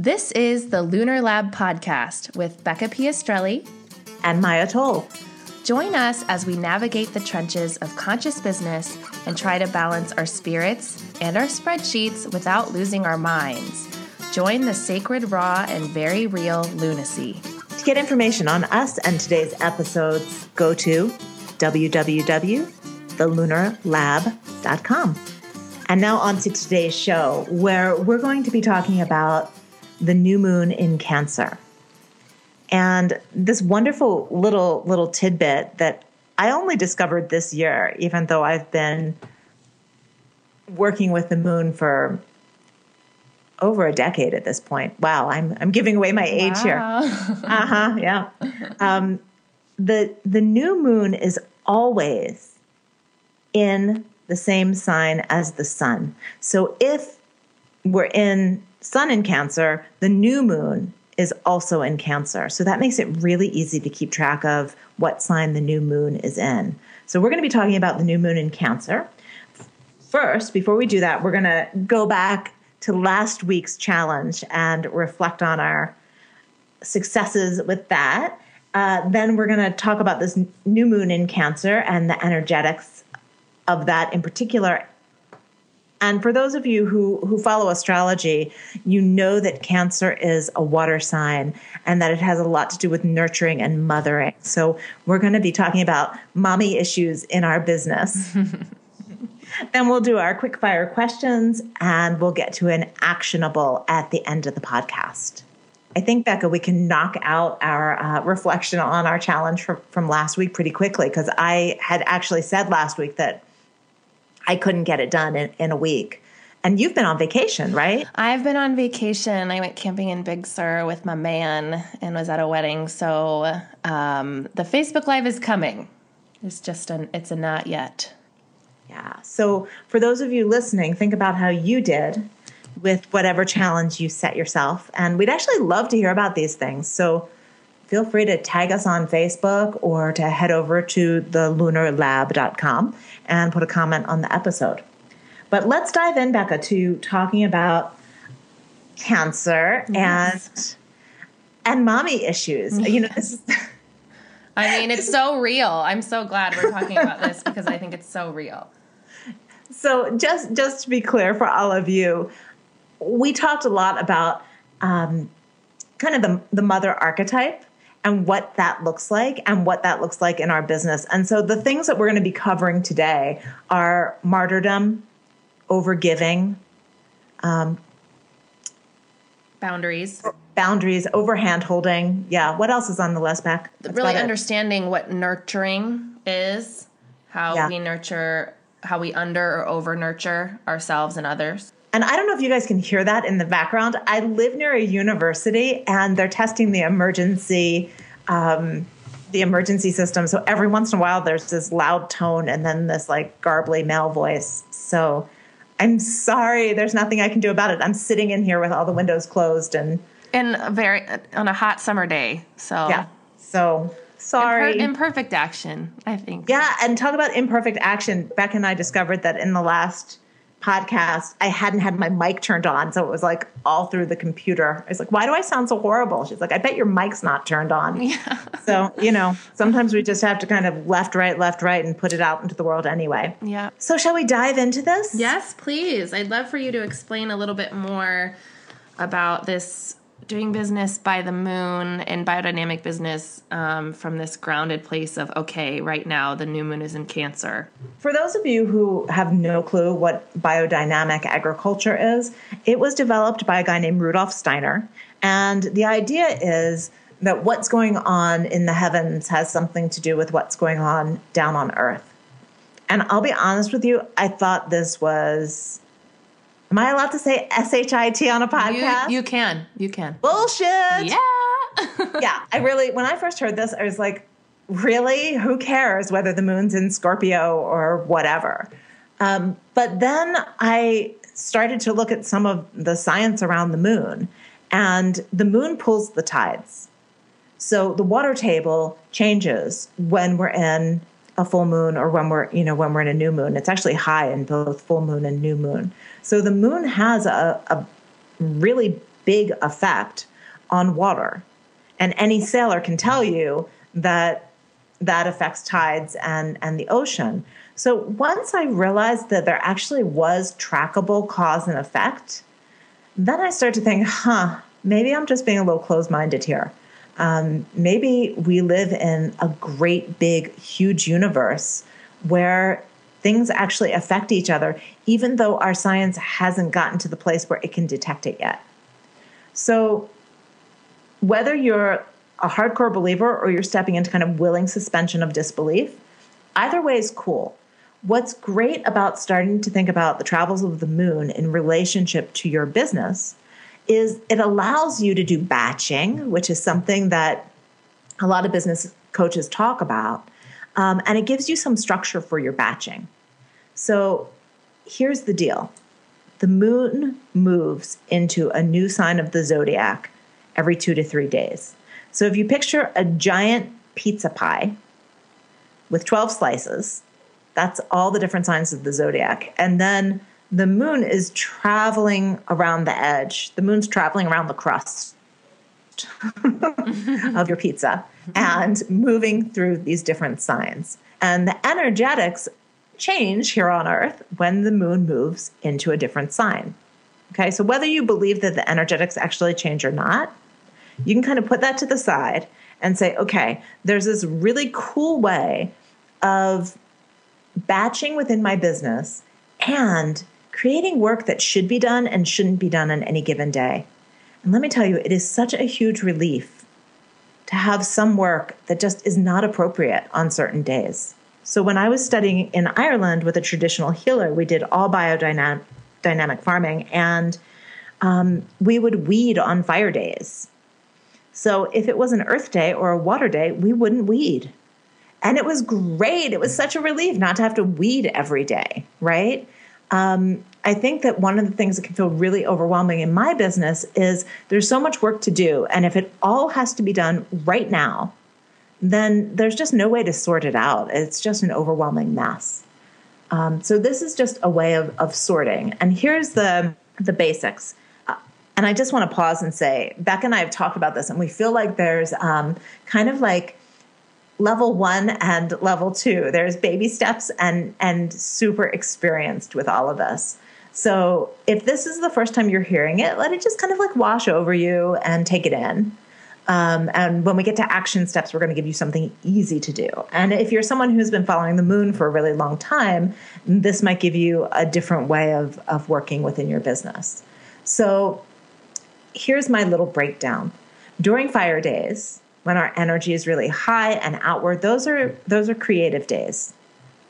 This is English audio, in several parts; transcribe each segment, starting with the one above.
This is the Lunar Lab podcast with Becca Piastrelli and Maya Toll. Join us as we navigate the trenches of conscious business and try to balance our spirits and our spreadsheets without losing our minds. Join the sacred, raw, and very real lunacy. To get information on us and today's episodes, go to www.thelunarlab.com. And now on to today's show, where we're going to be talking about the new moon in Cancer. And this wonderful little little tidbit that I only discovered this year, even though I've been working with the moon for over a decade at this point. Wow, I'm I'm giving away my age wow. here. uh huh. Yeah. Um, the the new moon is always in the same sign as the sun. So if we're in sun in Cancer, the new moon is also in Cancer. So that makes it really easy to keep track of what sign the new moon is in. So we're going to be talking about the new moon in Cancer. First, before we do that, we're going to go back to last week's challenge and reflect on our successes with that. Uh, then we're going to talk about this new moon in Cancer and the energetics of that in particular and for those of you who, who follow astrology, you know that Cancer is a water sign and that it has a lot to do with nurturing and mothering. So we're going to be talking about mommy issues in our business. then we'll do our quick fire questions and we'll get to an actionable at the end of the podcast. I think, Becca, we can knock out our uh, reflection on our challenge from, from last week pretty quickly because I had actually said last week that I couldn't get it done in, in a week. And you've been on vacation, right? I've been on vacation. I went camping in Big Sur with my man and was at a wedding. So um, the Facebook Live is coming. It's just an it's a not yet. Yeah. So for those of you listening, think about how you did with whatever challenge you set yourself. And we'd actually love to hear about these things. So feel free to tag us on Facebook or to head over to thelunarlab.com and put a comment on the episode. But let's dive in, Becca, to talking about cancer yes. and and mommy issues. You know, this is I mean, it's so real. I'm so glad we're talking about this because I think it's so real. So, just just to be clear for all of you, we talked a lot about um, kind of the the mother archetype and what that looks like and what that looks like in our business. And so the things that we're going to be covering today are martyrdom, overgiving, um, boundaries, boundaries, overhand holding. Yeah. What else is on the list, Beck? really understanding what nurturing is, how yeah. we nurture, how we under or over nurture ourselves and others. And I don't know if you guys can hear that in the background. I live near a university and they're testing the emergency um, the emergency system. So every once in a while there's this loud tone and then this like garbly male voice. So I'm sorry, there's nothing I can do about it. I'm sitting in here with all the windows closed and in a very on a hot summer day. So Yeah. So sorry. Imper- imperfect action, I think. Yeah, and talk about imperfect action. Beck and I discovered that in the last podcast, I hadn't had my mic turned on. So it was like all through the computer. I was like, why do I sound so horrible? She's like, I bet your mic's not turned on. Yeah. so, you know, sometimes we just have to kind of left, right, left, right and put it out into the world anyway. Yeah. So, shall we dive into this? Yes, please. I'd love for you to explain a little bit more about this doing business by the moon and biodynamic business um, from this grounded place of okay right now the new moon is in cancer. For those of you who have no clue what biodynamic agriculture is it was developed by a guy named rudolf steiner. And the idea is that what's going on in the heavens has something to do with what's going on down on earth. And i'll be honest with you i thought this was Am I allowed to say SHIT on a podcast? You, you can. You can. Bullshit. Yeah. yeah. I really, when I first heard this, I was like, really? Who cares whether the moon's in Scorpio or whatever? Um, but then I started to look at some of the science around the moon, and the moon pulls the tides. So the water table changes when we're in a full moon or when we're you know when we're in a new moon it's actually high in both full moon and new moon so the moon has a, a really big effect on water. And any sailor can tell you that that affects tides and, and the ocean. So once I realized that there actually was trackable cause and effect, then I started to think, huh, maybe I'm just being a little closed minded here. Um, maybe we live in a great, big, huge universe where things actually affect each other, even though our science hasn't gotten to the place where it can detect it yet. So, whether you're a hardcore believer or you're stepping into kind of willing suspension of disbelief, either way is cool. What's great about starting to think about the travels of the moon in relationship to your business is it allows you to do batching, which is something that a lot of business coaches talk about. Um, and it gives you some structure for your batching. So here's the deal the moon moves into a new sign of the zodiac every two to three days. So if you picture a giant pizza pie with 12 slices, that's all the different signs of the zodiac. And then the moon is traveling around the edge. The moon's traveling around the crust of your pizza and moving through these different signs. And the energetics change here on Earth when the moon moves into a different sign. Okay, so whether you believe that the energetics actually change or not, you can kind of put that to the side and say, okay, there's this really cool way of batching within my business and creating work that should be done and shouldn't be done on any given day. And let me tell you, it is such a huge relief to have some work that just is not appropriate on certain days. So when I was studying in Ireland with a traditional healer, we did all biodynamic dynamic farming, and um, we would weed on fire days. So if it was an earth day or a water day, we wouldn't weed. And it was great. It was such a relief not to have to weed every day, right? um, I think that one of the things that can feel really overwhelming in my business is there's so much work to do. And if it all has to be done right now, then there's just no way to sort it out. It's just an overwhelming mess. Um, so this is just a way of, of sorting. And here's the the basics. Uh, and I just want to pause and say, Beck and I have talked about this, and we feel like there's um, kind of like level one and level two. There's baby steps and and super experienced with all of this. So if this is the first time you're hearing it, let it just kind of like wash over you and take it in. Um, and when we get to action steps, we're going to give you something easy to do. And if you're someone who's been following the moon for a really long time, this might give you a different way of, of working within your business. So here's my little breakdown. During fire days, when our energy is really high and outward those are those are creative days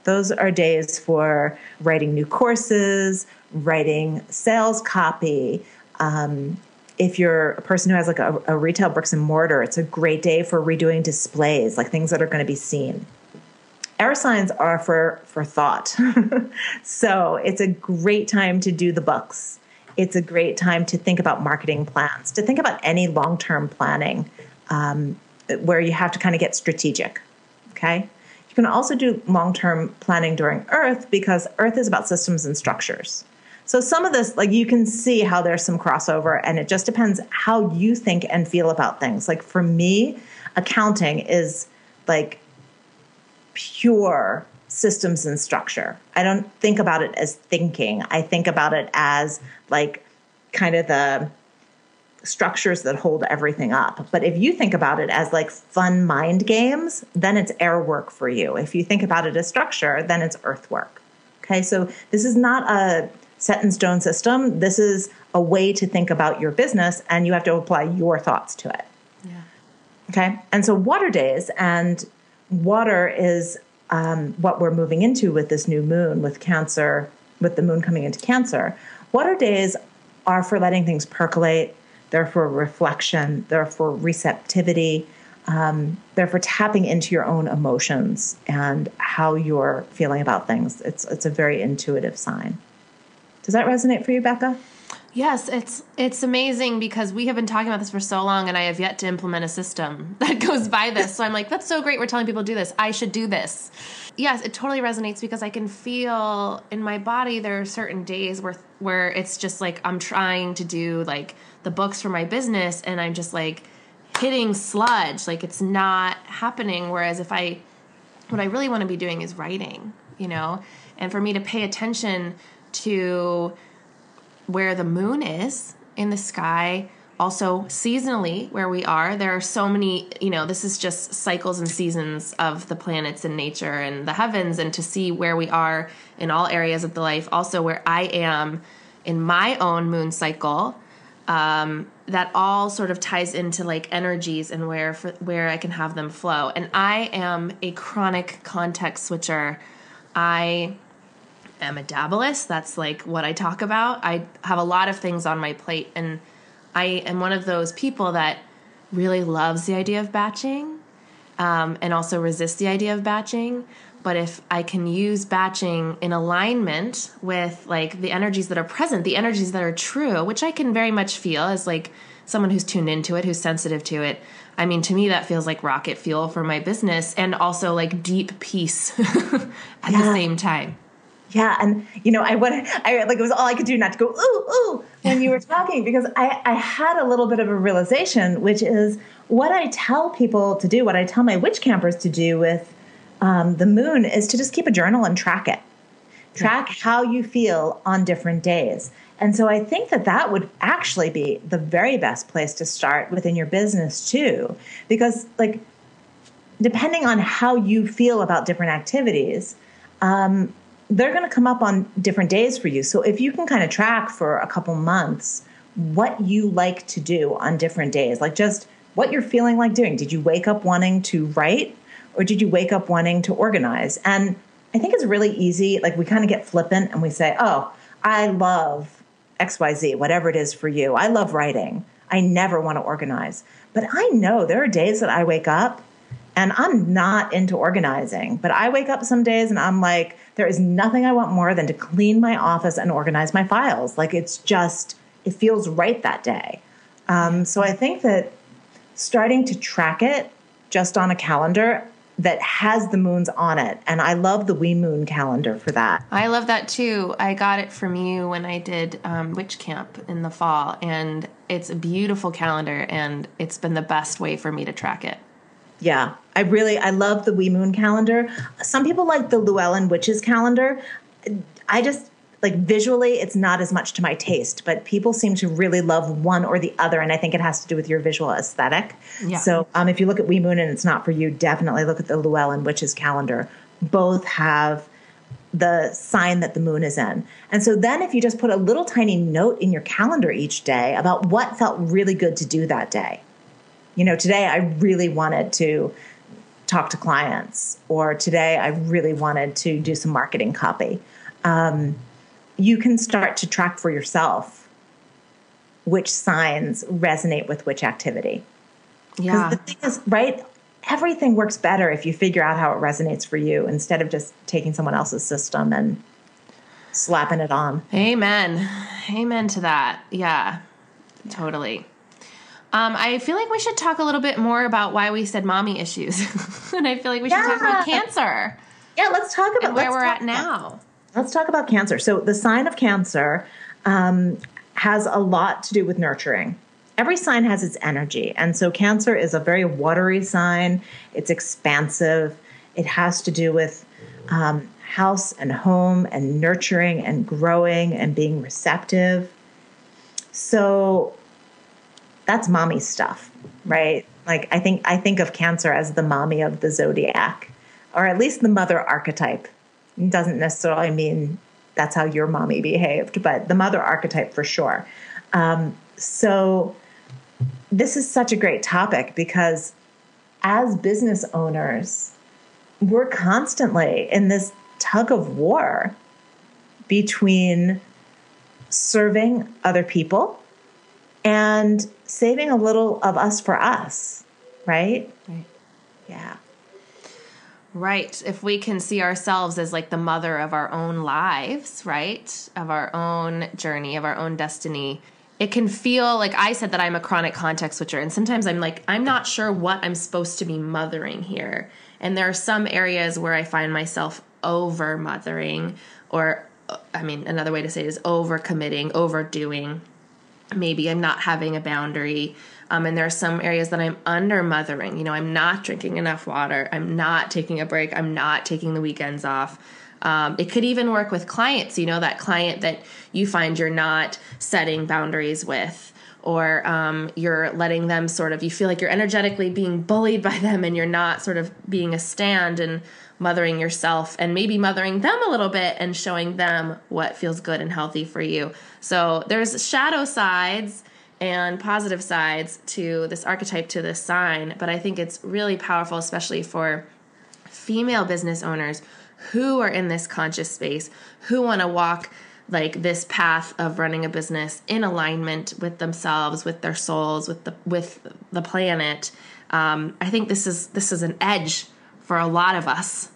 those are days for writing new courses writing sales copy um, if you're a person who has like a, a retail bricks and mortar it's a great day for redoing displays like things that are going to be seen air signs are for for thought so it's a great time to do the books it's a great time to think about marketing plans to think about any long-term planning um, where you have to kind of get strategic. Okay. You can also do long term planning during Earth because Earth is about systems and structures. So some of this, like you can see how there's some crossover, and it just depends how you think and feel about things. Like for me, accounting is like pure systems and structure. I don't think about it as thinking. I think about it as like kind of the structures that hold everything up. But if you think about it as like fun mind games, then it's air work for you. If you think about it as structure, then it's earth work. Okay, so this is not a set in stone system. This is a way to think about your business, and you have to apply your thoughts to it. Yeah. Okay, and so water days, and water is um, what we're moving into with this new moon, with Cancer, with the moon coming into Cancer. Water days are for letting things percolate, they're for reflection, they're for receptivity, um, they're for tapping into your own emotions and how you're feeling about things. It's it's a very intuitive sign. Does that resonate for you, Becca? Yes, it's it's amazing because we have been talking about this for so long and I have yet to implement a system that goes by this. So I'm like, that's so great. We're telling people to do this. I should do this. Yes, it totally resonates because I can feel in my body there are certain days where where it's just like I'm trying to do like the books for my business and I'm just like hitting sludge. Like it's not happening. Whereas if I, what I really want to be doing is writing, you know? And for me to pay attention to where the moon is in the sky, also seasonally where we are. There are so many you know this is just cycles and seasons of the planets and nature and the heavens and to see where we are in all areas of the life. Also where i am in my own moon cycle um, that all sort of ties into like energies and where for, where i can have them flow. And i am a chronic context switcher. I am a that's like what i talk about i have a lot of things on my plate and I am one of those people that really loves the idea of batching um, and also resists the idea of batching. But if I can use batching in alignment with like the energies that are present, the energies that are true, which I can very much feel as like someone who's tuned into it, who's sensitive to it. I mean, to me, that feels like rocket fuel for my business and also like deep peace at yeah. the same time. Yeah, and you know, I would, I like it was all I could do not to go ooh ooh when you were talking because I I had a little bit of a realization, which is what I tell people to do, what I tell my witch campers to do with um, the moon is to just keep a journal and track it, track yeah. how you feel on different days. And so I think that that would actually be the very best place to start within your business too, because like depending on how you feel about different activities. Um, they're going to come up on different days for you. So if you can kind of track for a couple months what you like to do on different days, like just what you're feeling like doing. Did you wake up wanting to write or did you wake up wanting to organize? And I think it's really easy. Like we kind of get flippant and we say, oh, I love XYZ, whatever it is for you. I love writing. I never want to organize. But I know there are days that I wake up and I'm not into organizing, but I wake up some days and I'm like, there is nothing I want more than to clean my office and organize my files. Like it's just, it feels right that day. Um, so I think that starting to track it just on a calendar that has the moons on it. And I love the We Moon calendar for that. I love that too. I got it from you when I did um, Witch Camp in the fall. And it's a beautiful calendar, and it's been the best way for me to track it. Yeah, I really I love the We Moon calendar. Some people like the Llewellyn Witches calendar. I just like visually it's not as much to my taste, but people seem to really love one or the other, and I think it has to do with your visual aesthetic. Yeah. So um, if you look at We Moon and it's not for you, definitely look at the Llewellyn Witches calendar. Both have the sign that the moon is in. And so then if you just put a little tiny note in your calendar each day about what felt really good to do that day you know, today I really wanted to talk to clients, or today I really wanted to do some marketing copy. Um, you can start to track for yourself which signs resonate with which activity. Yeah. The thing is, right? Everything works better if you figure out how it resonates for you instead of just taking someone else's system and slapping it on. Amen. Amen to that. Yeah, yeah. totally. Um, I feel like we should talk a little bit more about why we said mommy issues, and I feel like we should yeah. talk about cancer. Yeah, let's talk about where we're at now. Let's talk about cancer. So the sign of cancer um, has a lot to do with nurturing. Every sign has its energy, and so cancer is a very watery sign. It's expansive. It has to do with um, house and home and nurturing and growing and being receptive. So that's mommy stuff, right? Like I think I think of Cancer as the mommy of the zodiac, or at least the mother archetype. It doesn't necessarily mean that's how your mommy behaved, but the mother archetype for sure. Um, so this is such a great topic because as business owners, we're constantly in this tug of war between serving other people and saving a little of us for us, right? Right. Yeah. Right. If we can see ourselves as like the mother of our own lives, right? Of our own journey, of our own destiny, it can feel like I said that I'm a chronic context switcher. And sometimes I'm like, I'm not sure what I'm supposed to be mothering here. And there are some areas where I find myself over mothering, or uh, I mean, another way to say it is over committing, overdoing maybe I'm not having a boundary. Um, and there are some areas that I'm under mothering. You know, I'm not drinking enough water. I'm not taking a break. I'm not taking the weekends off. Um, it could even work with clients, you know, that client that you find you're not setting boundaries with, or um, you're letting them sort of, you feel like you're energetically being bullied by them and you're not sort of being a stand and mothering yourself and maybe mothering them a little bit and showing them what feels good and healthy for you. So there's shadow sides and positive sides to this archetype, to this sign, but I think it's really powerful, especially for female business owners who are in this conscious space, who want to walk like this path of running a business in alignment with themselves, with their souls, with the with the planet. Um, I think this is this is an edge for a lot of us,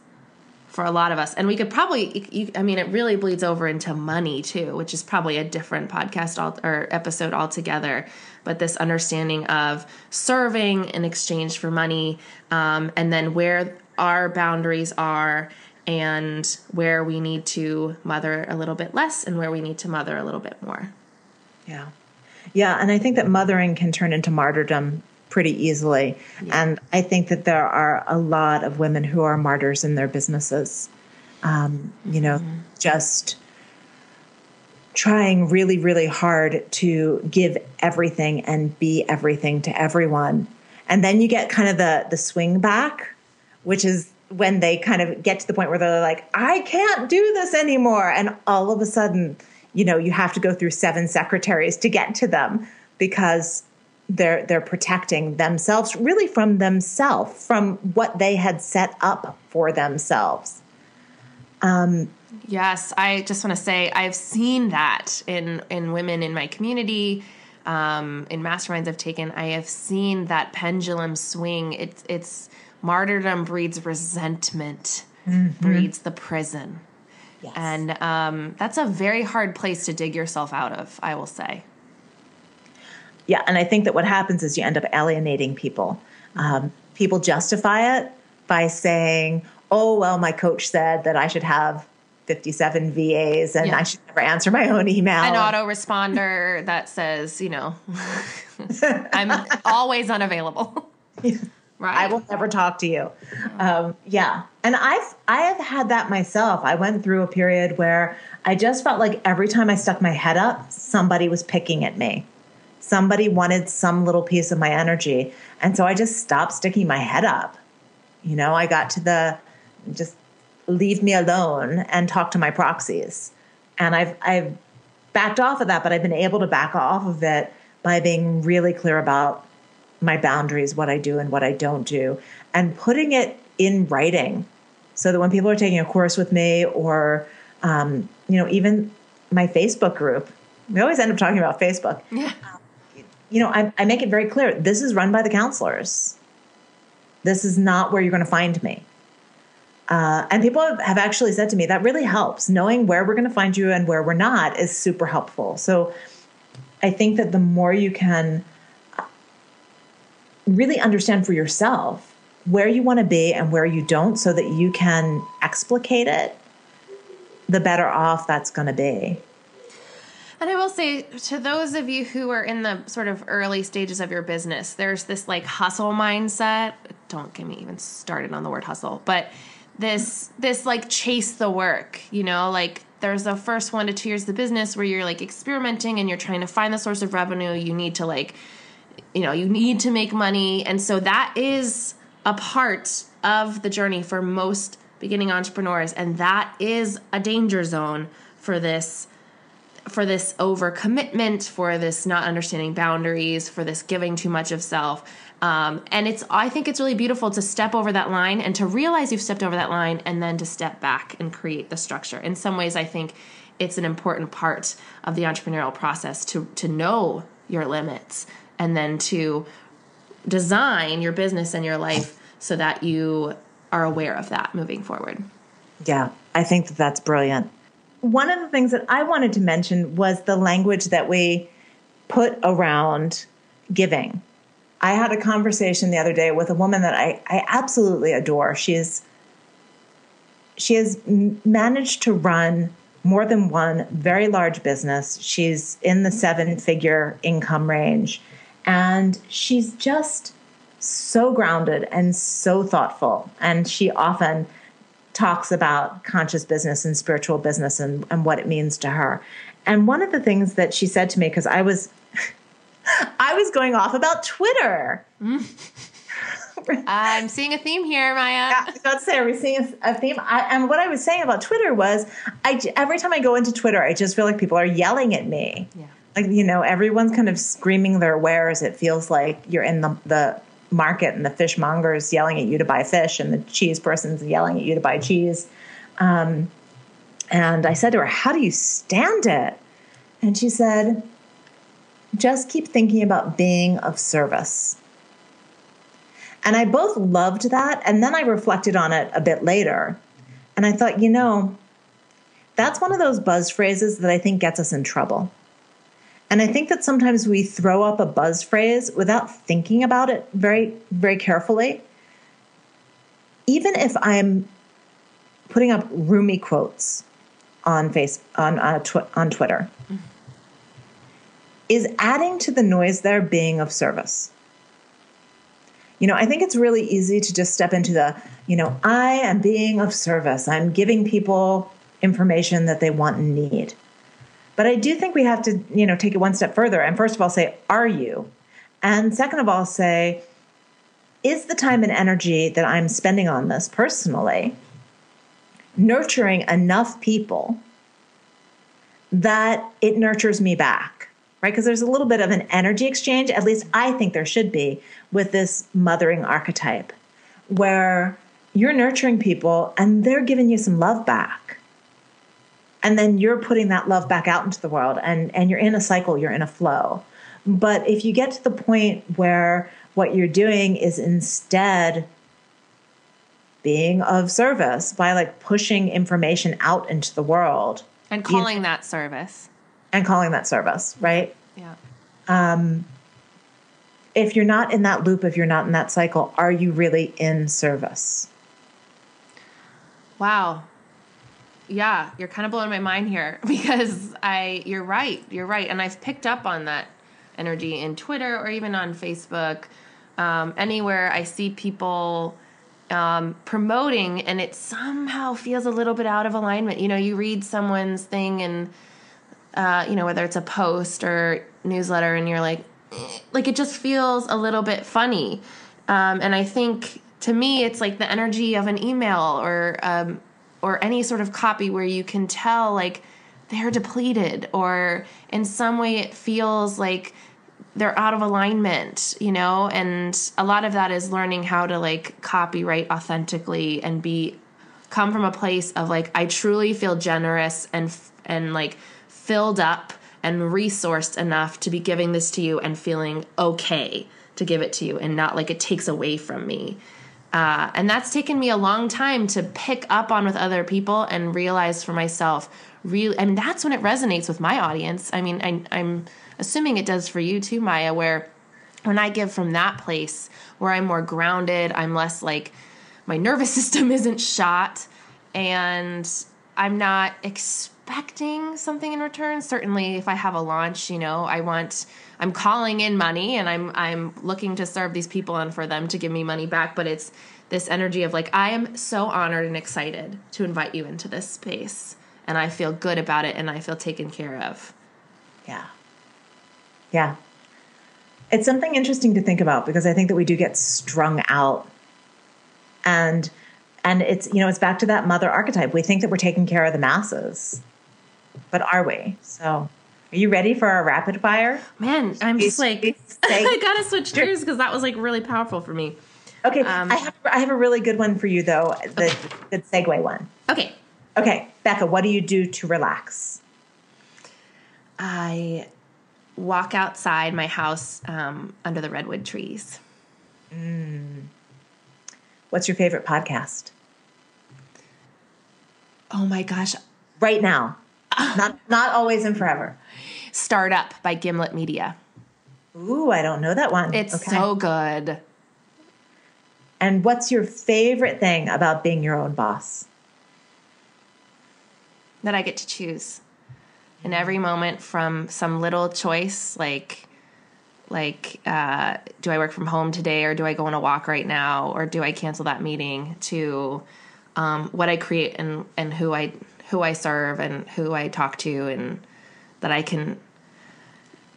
for a lot of us, and we could probably. You, I mean, it really bleeds over into money too, which is probably a different podcast all, or episode altogether. But this understanding of serving in exchange for money, um, and then where our boundaries are and where we need to mother a little bit less and where we need to mother a little bit more. Yeah. Yeah. And I think that mothering can turn into martyrdom pretty easily. Yeah. And I think that there are a lot of women who are martyrs in their businesses. Um, you know, mm-hmm. just trying really, really hard to give everything and be everything to everyone. And then you get kind of the the swing back, which is when they kind of get to the point where they're like, I can't do this anymore. And all of a sudden, you know, you have to go through seven secretaries to get to them because they're they're protecting themselves really from themselves, from what they had set up for themselves. Um, yes, I just want to say I've seen that in in women in my community. Um, in masterminds I've taken, I have seen that pendulum swing. It's it's martyrdom breeds resentment, mm-hmm. breeds the prison. Yes. And um, that's a very hard place to dig yourself out of, I will say. Yeah, and I think that what happens is you end up alienating people. Um, people justify it by saying, oh, well, my coach said that I should have 57 VAs and yeah. I should never answer my own email. An autoresponder that says, you know, I'm always unavailable. Yeah. Right. I will never talk to you. Um, yeah, and I've I have had that myself. I went through a period where I just felt like every time I stuck my head up, somebody was picking at me. Somebody wanted some little piece of my energy, and so I just stopped sticking my head up. You know, I got to the just leave me alone and talk to my proxies, and I've I've backed off of that, but I've been able to back off of it by being really clear about my boundaries, what I do and what I don't do, and putting it in writing so that when people are taking a course with me or, um, you know, even my Facebook group, we always end up talking about Facebook. Yeah. You know, I, I make it very clear this is run by the counselors. This is not where you're going to find me. Uh, and people have actually said to me that really helps. Knowing where we're going to find you and where we're not is super helpful. So I think that the more you can really understand for yourself where you want to be and where you don't so that you can explicate it, the better off that's going to be. And I will say to those of you who are in the sort of early stages of your business, there's this like hustle mindset. Don't get me even started on the word hustle, but this this like chase the work, you know, like there's the first 1 to 2 years of the business where you're like experimenting and you're trying to find the source of revenue, you need to like you know you need to make money. And so that is a part of the journey for most beginning entrepreneurs. And that is a danger zone for this for this overcommitment for this not understanding boundaries for this giving too much of self um, and it's i think it's really beautiful to step over that line and to realize you've stepped over that line and then to step back and create the structure in some ways i think it's an important part of the entrepreneurial process to to know your limits and then to design your business and your life so that you are aware of that moving forward. Yeah, I think that that's brilliant. One of the things that I wanted to mention was the language that we put around giving. I had a conversation the other day with a woman that I, I absolutely adore. She is she has managed to run more than one very large business. She's in the seven figure income range. And she's just so grounded and so thoughtful. And she often talks about conscious business and spiritual business and, and what it means to her. And one of the things that she said to me, because I was I was going off about Twitter. I'm seeing a theme here, Maya. Yeah, I was about to say, are we seeing a, a theme? I, and what I was saying about Twitter was, I every time I go into Twitter, I just feel like people are yelling at me. Yeah. Like you know, everyone's kind of screaming their wares. It feels like you're in the the market and the fishmonger's yelling at you to buy fish, and the cheese person's yelling at you to buy cheese. Um, and I said to her, "How do you stand it?" And she said, "Just keep thinking about being of service." And I both loved that. And then I reflected on it a bit later. And I thought, you know, that's one of those buzz phrases that I think gets us in trouble. And I think that sometimes we throw up a buzz phrase without thinking about it very, very carefully. Even if I'm putting up Rumi quotes on face on uh, tw- on Twitter, mm-hmm. is adding to the noise there being of service you know, I think it's really easy to just step into the, you know, I am being of service. I'm giving people information that they want and need. But I do think we have to, you know, take it one step further and first of all say, are you? And second of all, say, is the time and energy that I'm spending on this personally nurturing enough people that it nurtures me back? right? Because there's a little bit of an energy exchange, at least I think there should be, with this mothering archetype, where you're nurturing people and they're giving you some love back. And then you're putting that love back out into the world and, and you're in a cycle, you're in a flow. But if you get to the point where what you're doing is instead being of service by like pushing information out into the world and calling you, that service and calling that service, right? Yeah. Um, if you're not in that loop, if you're not in that cycle, are you really in service? Wow. Yeah, you're kind of blowing my mind here because I you're right. You're right. And I've picked up on that energy in Twitter or even on Facebook. Um, anywhere I see people um, promoting and it somehow feels a little bit out of alignment. You know, you read someone's thing and uh, you know, whether it's a post or newsletter, and you're like, like it just feels a little bit funny. Um, and I think to me, it's like the energy of an email or um, or any sort of copy where you can tell like they're depleted, or in some way it feels like they're out of alignment, you know. And a lot of that is learning how to like copywrite authentically and be come from a place of like I truly feel generous and and like filled up and resourced enough to be giving this to you and feeling okay to give it to you and not like it takes away from me. Uh, and that's taken me a long time to pick up on with other people and realize for myself really and that's when it resonates with my audience. I mean I, i'm assuming it does for you too maya where when i give from that place where i'm more grounded i'm less like my nervous system isn't shot and i'm not expecting something in return. Certainly, if I have a launch, you know, I want I'm calling in money and I'm I'm looking to serve these people and for them to give me money back. But it's this energy of like I am so honored and excited to invite you into this space, and I feel good about it, and I feel taken care of. Yeah, yeah. It's something interesting to think about because I think that we do get strung out and and it's you know it's back to that mother archetype we think that we're taking care of the masses but are we? So, are you ready for our rapid fire? Man, I'm just like I gotta switch gears because that was like really powerful for me. Okay, um, I have I have a really good one for you though. The okay. good segue one. Okay. Okay, Becca, what do you do to relax? I walk outside my house um, under the redwood trees. Mm. What's your favorite podcast? Oh my gosh. Right now not not always and forever. Startup by Gimlet Media. Ooh, I don't know that one. It's okay. so good. And what's your favorite thing about being your own boss? that I get to choose in every moment from some little choice like like uh, do i work from home today or do i go on a walk right now or do i cancel that meeting to um, what i create and and who i who i serve and who i talk to and that i can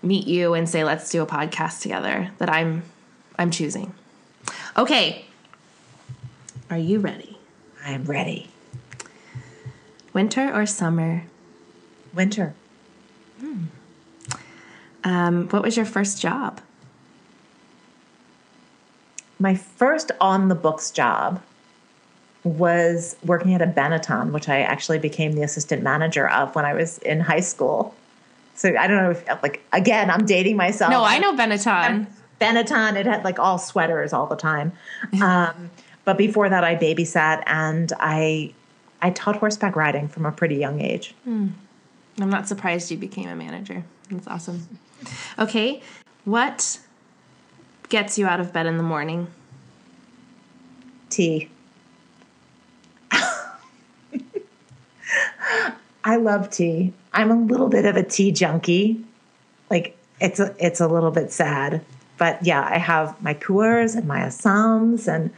meet you and say let's do a podcast together that i'm i'm choosing. Okay. Are you ready? I'm ready. winter or summer? Winter. um, what was your first job? My first on the books job was working at a Benetton, which I actually became the assistant manager of when I was in high school. So I don't know if, like, again, I'm dating myself. no i know benetton Benetton, it had like all sweaters all the time. Um, but before that, I babysat and I I taught horseback riding from a pretty young age. I'm not surprised you became a manager. That's awesome. Okay, what gets you out of bed in the morning? Tea. I love tea. I'm a little bit of a tea junkie. Like it's a, it's a little bit sad, but yeah, I have my Coors and my Assams, and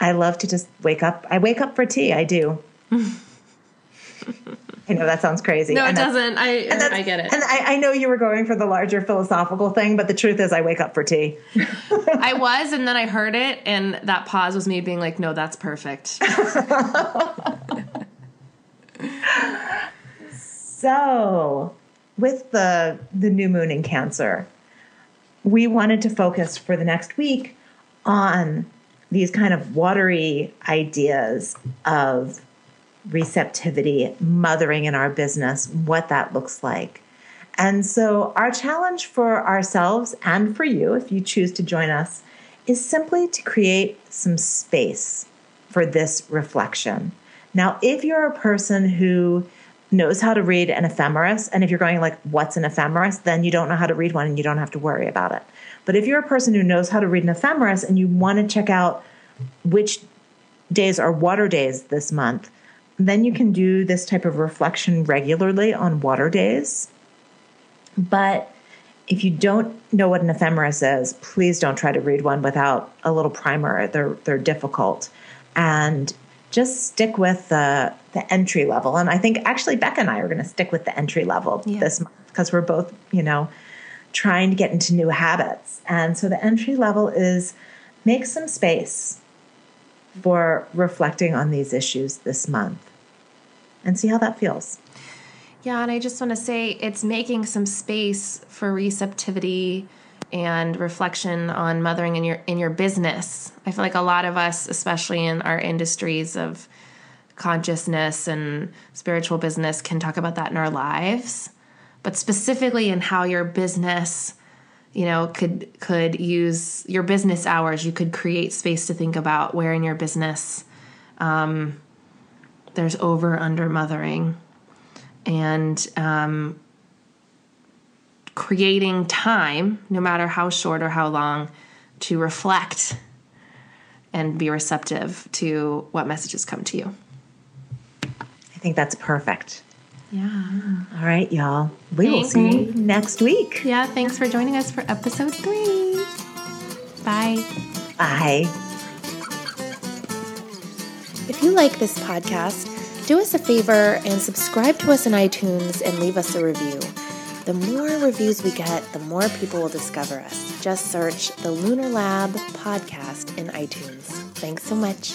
I love to just wake up. I wake up for tea. I do. I know that sounds crazy. No, it And that's- doesn't. I I get it. And I, I know you were going for the larger philosophical thing, but the truth is, I wake up for tea. I was, and then I heard it, and that pause was me being like, "No, that's perfect." So, with the the new moon in Cancer, we wanted to focus for the next week on these kind of watery ideas of receptivity, mothering in our business, what that looks like. And so, our challenge for ourselves and for you, if you choose to join us, is simply to create some space for this reflection. Now, if you're a person who knows how to read an ephemeris, and if you're going like, what's an ephemeris, then you don't know how to read one and you don't have to worry about it. But if you're a person who knows how to read an ephemeris and you want to check out which days are water days this month, then you can do this type of reflection regularly on water days. But if you don't know what an ephemeris is, please don't try to read one without a little primer. They're they're difficult, and just stick with the the entry level. And I think actually Becca and I are going to stick with the entry level Yeah. this month because we're both you know trying to get into new habits. And so the entry level is make some space for reflecting on these issues this month and see how that feels. Yeah, and I just want to say it's making some space for receptivity and reflection on mothering in your in your business. I feel like a lot of us, especially in our industries of consciousness and spiritual business, can talk about that in our lives, but specifically in how your business you know could could use your business hours. You could create space to think about where in your business um, there's over under mothering. And um, creating time, no matter how short or how long, to reflect and be receptive to what messages come to you. I think that's perfect. Yeah. All right, y'all. We will see you next week. Yeah. Thanks for joining us for episode three. Bye. Bye. If you like this podcast, do us a favor and subscribe to us in iTunes and leave us a review. The more reviews we get, the more people will discover us. Just search the Lunar Lab podcast in iTunes. Thanks so much.